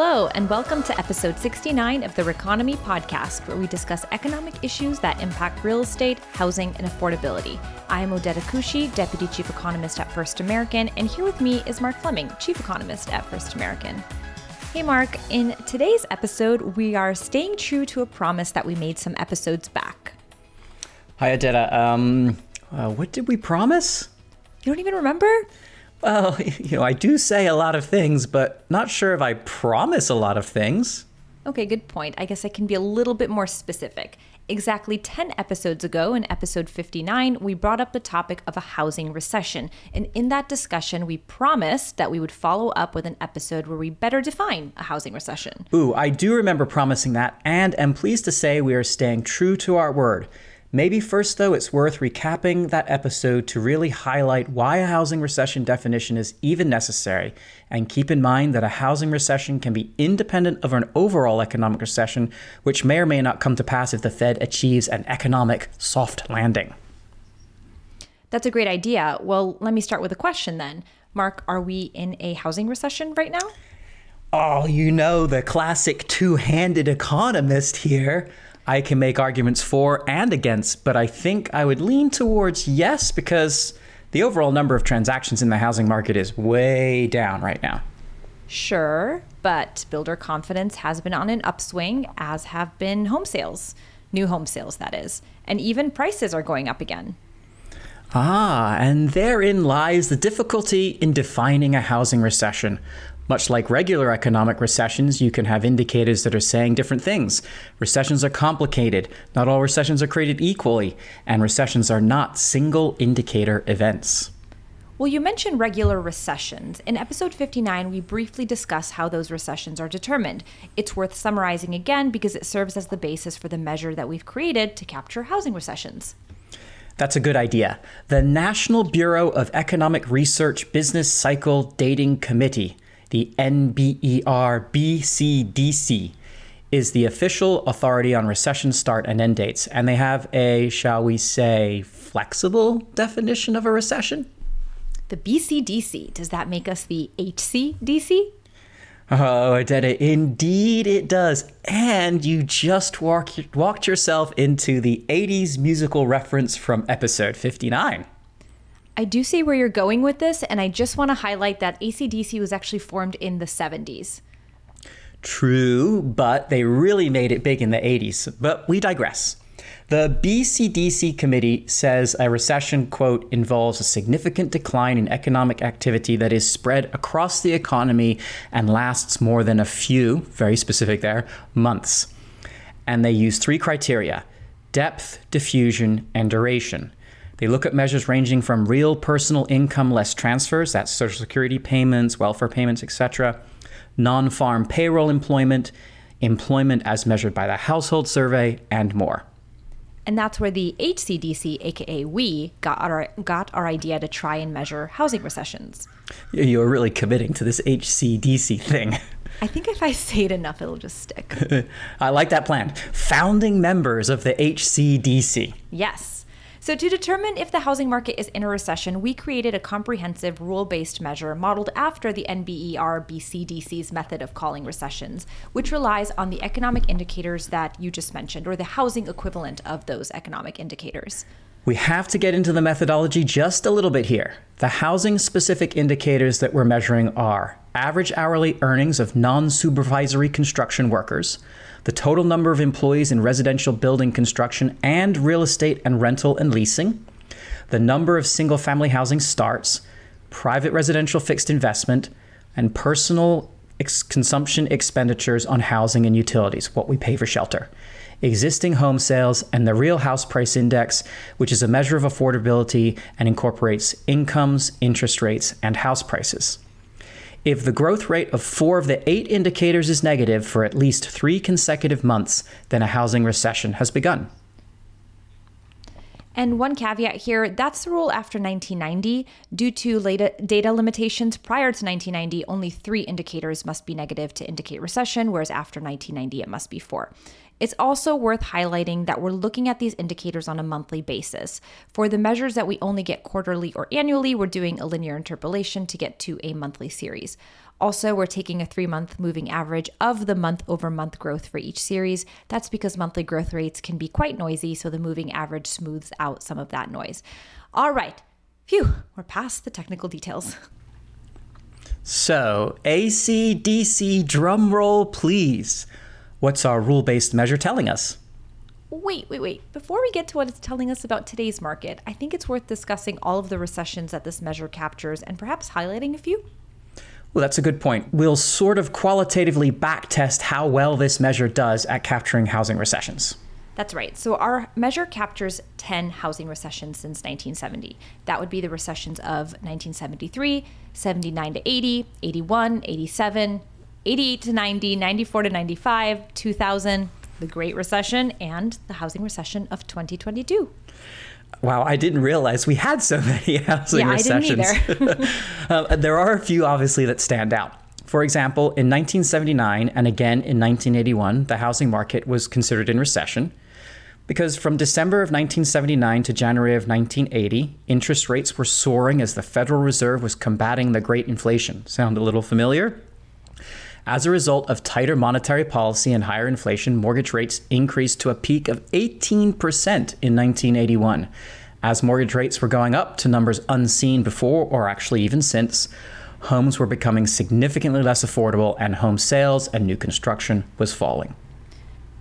Hello, and welcome to episode 69 of the Reconomy podcast, where we discuss economic issues that impact real estate, housing, and affordability. I am Odeta Kushi, Deputy Chief Economist at First American, and here with me is Mark Fleming, Chief Economist at First American. Hey, Mark, in today's episode, we are staying true to a promise that we made some episodes back. Hi, Odeta. Um, uh, what did we promise? You don't even remember? Well, you know, I do say a lot of things, but not sure if I promise a lot of things. Okay, good point. I guess I can be a little bit more specific. Exactly 10 episodes ago, in episode 59, we brought up the topic of a housing recession. And in that discussion, we promised that we would follow up with an episode where we better define a housing recession. Ooh, I do remember promising that, and am pleased to say we are staying true to our word. Maybe first, though, it's worth recapping that episode to really highlight why a housing recession definition is even necessary, and keep in mind that a housing recession can be independent of an overall economic recession, which may or may not come to pass if the Fed achieves an economic soft landing. That's a great idea. Well, let me start with a question then. Mark, are we in a housing recession right now? Oh, you know, the classic two handed economist here. I can make arguments for and against, but I think I would lean towards yes because the overall number of transactions in the housing market is way down right now. Sure, but builder confidence has been on an upswing, as have been home sales, new home sales, that is, and even prices are going up again. Ah, and therein lies the difficulty in defining a housing recession. Much like regular economic recessions, you can have indicators that are saying different things. Recessions are complicated. Not all recessions are created equally, and recessions are not single indicator events. Well, you mentioned regular recessions. In episode 59, we briefly discuss how those recessions are determined. It's worth summarizing again because it serves as the basis for the measure that we've created to capture housing recessions. That's a good idea. The National Bureau of Economic Research Business Cycle Dating Committee the NBER BCDC is the official authority on recession start and end dates, and they have a, shall we say, flexible definition of a recession. The BCDC, does that make us the HCDC? Oh, Odeta, indeed it does. And you just walk, walked yourself into the 80s musical reference from episode 59. I do see where you're going with this, and I just want to highlight that ACDC was actually formed in the 70s. True, but they really made it big in the 80s. But we digress. The BCDC committee says a recession, quote, involves a significant decline in economic activity that is spread across the economy and lasts more than a few, very specific there, months. And they use three criteria depth, diffusion, and duration. They look at measures ranging from real personal income less transfers, that's social security payments, welfare payments, etc., non farm payroll employment, employment as measured by the household survey, and more. And that's where the HCDC, aka we, got our, got our idea to try and measure housing recessions. You're really committing to this HCDC thing. I think if I say it enough, it'll just stick. I like that plan. Founding members of the HCDC. Yes. So, to determine if the housing market is in a recession, we created a comprehensive rule based measure modeled after the NBER BCDC's method of calling recessions, which relies on the economic indicators that you just mentioned, or the housing equivalent of those economic indicators. We have to get into the methodology just a little bit here. The housing specific indicators that we're measuring are average hourly earnings of non supervisory construction workers, the total number of employees in residential building construction and real estate and rental and leasing, the number of single family housing starts, private residential fixed investment, and personal ex- consumption expenditures on housing and utilities, what we pay for shelter, existing home sales, and the real house price index, which is a measure of affordability and incorporates incomes, interest rates, and house prices. If the growth rate of four of the eight indicators is negative for at least three consecutive months, then a housing recession has begun. And one caveat here that's the rule after 1990. Due to data limitations prior to 1990, only three indicators must be negative to indicate recession, whereas after 1990, it must be four. It's also worth highlighting that we're looking at these indicators on a monthly basis. For the measures that we only get quarterly or annually, we're doing a linear interpolation to get to a monthly series. Also, we're taking a three month moving average of the month over month growth for each series. That's because monthly growth rates can be quite noisy, so the moving average smooths out some of that noise. All right, phew, we're past the technical details. So, ACDC drum roll, please. What's our rule based measure telling us? Wait, wait, wait. Before we get to what it's telling us about today's market, I think it's worth discussing all of the recessions that this measure captures and perhaps highlighting a few. Well, that's a good point. We'll sort of qualitatively backtest how well this measure does at capturing housing recessions. That's right. So our measure captures 10 housing recessions since 1970. That would be the recessions of 1973, 79 to 80, 81, 87, 88 to 90, 94 to 95, 2000, the Great Recession, and the housing recession of 2022. Wow, I didn't realize we had so many housing yeah, recessions. I didn't either. uh, there are a few, obviously, that stand out. For example, in 1979 and again in 1981, the housing market was considered in recession because from December of 1979 to January of 1980, interest rates were soaring as the Federal Reserve was combating the great inflation. Sound a little familiar? As a result of tighter monetary policy and higher inflation, mortgage rates increased to a peak of 18% in 1981. As mortgage rates were going up to numbers unseen before or actually even since, homes were becoming significantly less affordable and home sales and new construction was falling.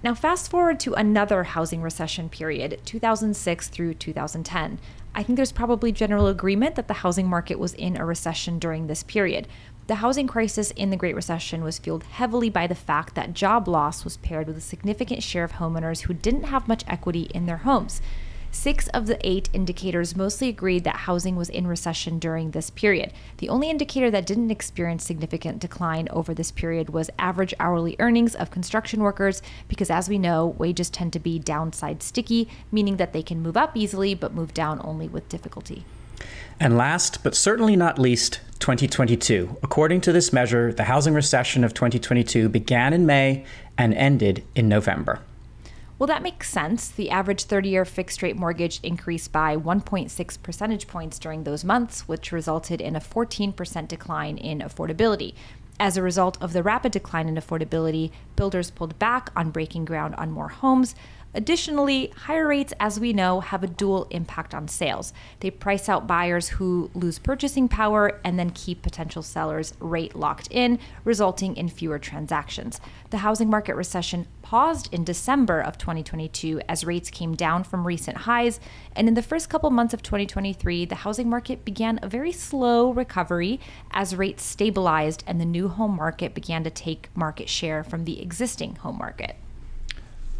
Now, fast forward to another housing recession period, 2006 through 2010. I think there's probably general agreement that the housing market was in a recession during this period. The housing crisis in the Great Recession was fueled heavily by the fact that job loss was paired with a significant share of homeowners who didn't have much equity in their homes. Six of the eight indicators mostly agreed that housing was in recession during this period. The only indicator that didn't experience significant decline over this period was average hourly earnings of construction workers, because as we know, wages tend to be downside sticky, meaning that they can move up easily but move down only with difficulty. And last, but certainly not least, 2022. According to this measure, the housing recession of 2022 began in May and ended in November. Well, that makes sense. The average 30 year fixed rate mortgage increased by 1.6 percentage points during those months, which resulted in a 14% decline in affordability. As a result of the rapid decline in affordability, builders pulled back on breaking ground on more homes, Additionally, higher rates, as we know, have a dual impact on sales. They price out buyers who lose purchasing power and then keep potential sellers rate locked in, resulting in fewer transactions. The housing market recession paused in December of 2022 as rates came down from recent highs, and in the first couple months of 2023, the housing market began a very slow recovery as rates stabilized and the new home market began to take market share from the existing home market.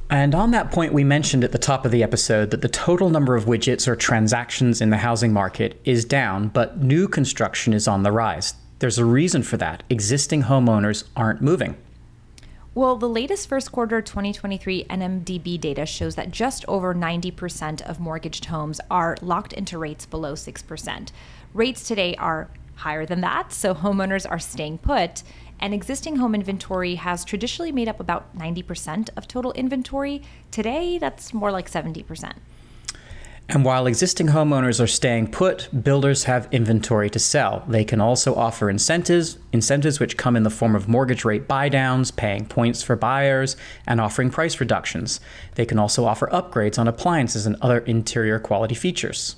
And on that point, we mentioned at the top of the episode that the total number of widgets or transactions in the housing market is down, but new construction is on the rise. There's a reason for that. Existing homeowners aren't moving. Well, the latest first quarter 2023 NMDB data shows that just over 90% of mortgaged homes are locked into rates below 6%. Rates today are higher than that, so homeowners are staying put and existing home inventory has traditionally made up about 90% of total inventory. Today, that's more like 70%. And while existing homeowners are staying put, builders have inventory to sell. They can also offer incentives, incentives which come in the form of mortgage rate buydowns, paying points for buyers, and offering price reductions. They can also offer upgrades on appliances and other interior quality features.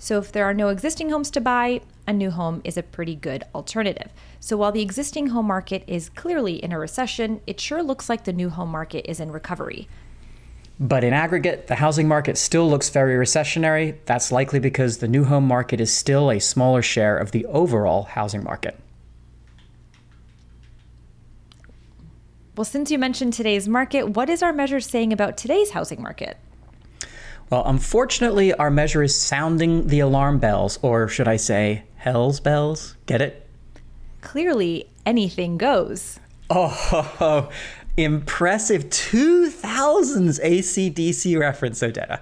So if there are no existing homes to buy, a new home is a pretty good alternative. So while the existing home market is clearly in a recession, it sure looks like the new home market is in recovery. But in aggregate, the housing market still looks very recessionary. That's likely because the new home market is still a smaller share of the overall housing market. Well, since you mentioned today's market, what is our measure saying about today's housing market? Well, unfortunately, our measure is sounding the alarm bells, or should I say, hell's bells. Get it? Clearly, anything goes. Oh, impressive 2000s ACDC reference, Odeta.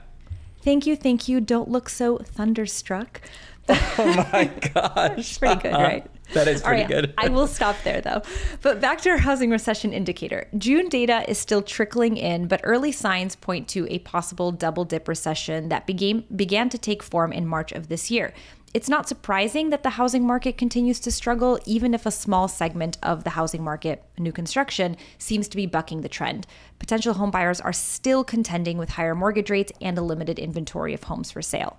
Thank you, thank you. Don't look so thunderstruck. oh my gosh. Pretty good, right? that is pretty good. I will stop there though. But back to our housing recession indicator. June data is still trickling in, but early signs point to a possible double dip recession that began began to take form in March of this year. It's not surprising that the housing market continues to struggle, even if a small segment of the housing market, new construction, seems to be bucking the trend. Potential homebuyers are still contending with higher mortgage rates and a limited inventory of homes for sale.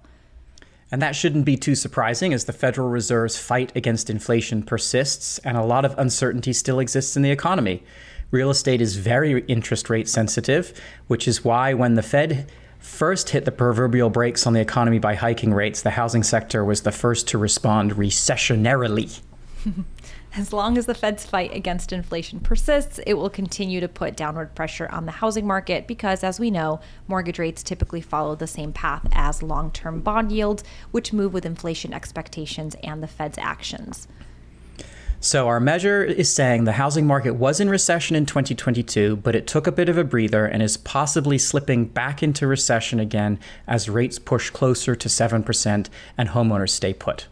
And that shouldn't be too surprising as the Federal Reserve's fight against inflation persists and a lot of uncertainty still exists in the economy. Real estate is very interest rate sensitive, which is why when the Fed first hit the proverbial brakes on the economy by hiking rates, the housing sector was the first to respond recessionarily. As long as the Fed's fight against inflation persists, it will continue to put downward pressure on the housing market because, as we know, mortgage rates typically follow the same path as long term bond yields, which move with inflation expectations and the Fed's actions. So, our measure is saying the housing market was in recession in 2022, but it took a bit of a breather and is possibly slipping back into recession again as rates push closer to 7% and homeowners stay put.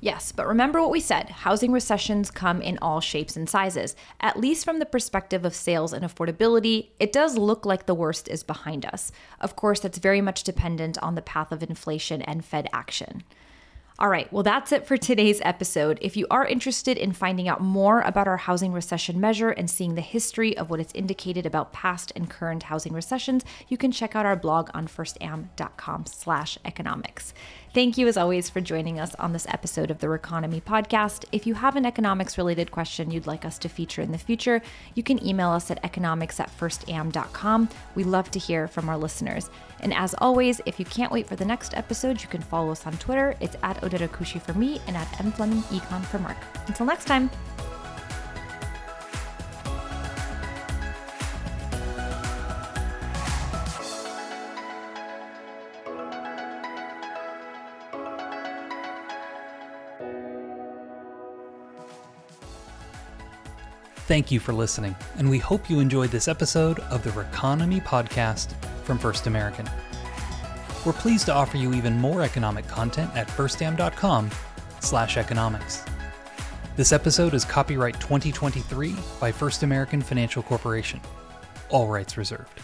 Yes, but remember what we said housing recessions come in all shapes and sizes. At least from the perspective of sales and affordability, it does look like the worst is behind us. Of course, that's very much dependent on the path of inflation and Fed action. All right, well, that's it for today's episode. If you are interested in finding out more about our housing recession measure and seeing the history of what it's indicated about past and current housing recessions, you can check out our blog on firstam.com slash economics. Thank you, as always, for joining us on this episode of the Reconomy podcast. If you have an economics related question you'd like us to feature in the future, you can email us at economics at firstam.com. We love to hear from our listeners. And as always, if you can't wait for the next episode, you can follow us on Twitter. It's at Odeta for me and at M Fleming Econ for Mark. Until next time. Thank you for listening, and we hope you enjoyed this episode of the Reconomy podcast from First American. We're pleased to offer you even more economic content at firstam.com slash economics. This episode is copyright 2023 by First American Financial Corporation. All rights reserved.